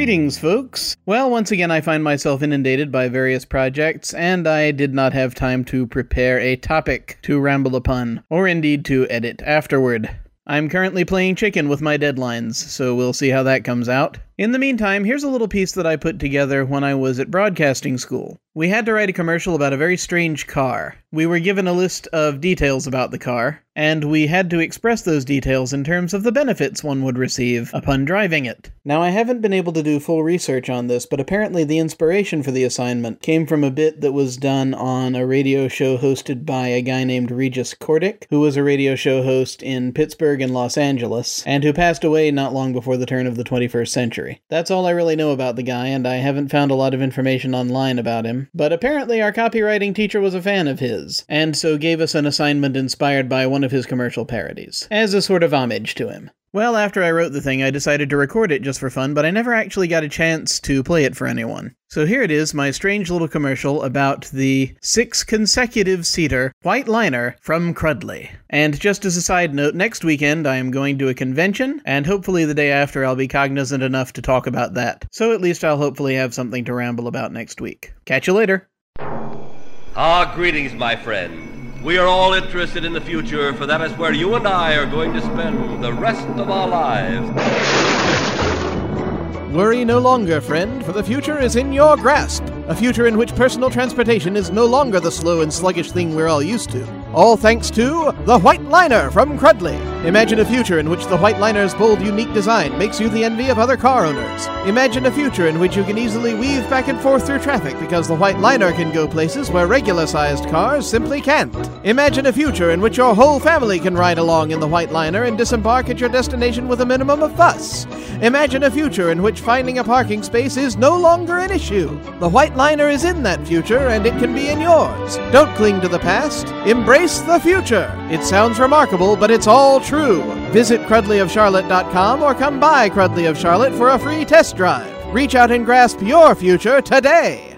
Greetings, folks. Well, once again, I find myself inundated by various projects, and I did not have time to prepare a topic to ramble upon, or indeed to edit afterward. I'm currently playing chicken with my deadlines, so we'll see how that comes out. In the meantime, here's a little piece that I put together when I was at broadcasting school. We had to write a commercial about a very strange car. We were given a list of details about the car, and we had to express those details in terms of the benefits one would receive upon driving it. Now, I haven't been able to do full research on this, but apparently the inspiration for the assignment came from a bit that was done on a radio show hosted by a guy named Regis Cordic, who was a radio show host in Pittsburgh and Los Angeles, and who passed away not long before the turn of the 21st century. That's all I really know about the guy, and I haven't found a lot of information online about him. But apparently, our copywriting teacher was a fan of his, and so gave us an assignment inspired by one of his commercial parodies, as a sort of homage to him. Well, after I wrote the thing, I decided to record it just for fun, but I never actually got a chance to play it for anyone. So here it is, my strange little commercial about the six consecutive seater white liner from Crudley. And just as a side note, next weekend I am going to a convention, and hopefully the day after I'll be cognizant enough to talk about that. So at least I'll hopefully have something to ramble about next week. Catch you later. Ah, greetings, my friend. We are all interested in the future, for that is where you and I are going to spend the rest of our lives. Worry no longer, friend, for the future is in your grasp. A future in which personal transportation is no longer the slow and sluggish thing we're all used to. All thanks to the White Liner from Crudley. Imagine a future in which the White Liner's bold, unique design makes you the envy of other car owners. Imagine a future in which you can easily weave back and forth through traffic because the White Liner can go places where regular sized cars simply can't. Imagine a future in which your whole family can ride along in the White Liner and disembark at your destination with a minimum of fuss. Imagine a future in which finding a parking space is no longer an issue. The White Liner is in that future and it can be in yours. Don't cling to the past. Embrace the future. It sounds remarkable, but it's all true. Visit crudleyofcharlotte.com or come by Crudley of Charlotte for a free test drive. Reach out and grasp your future today.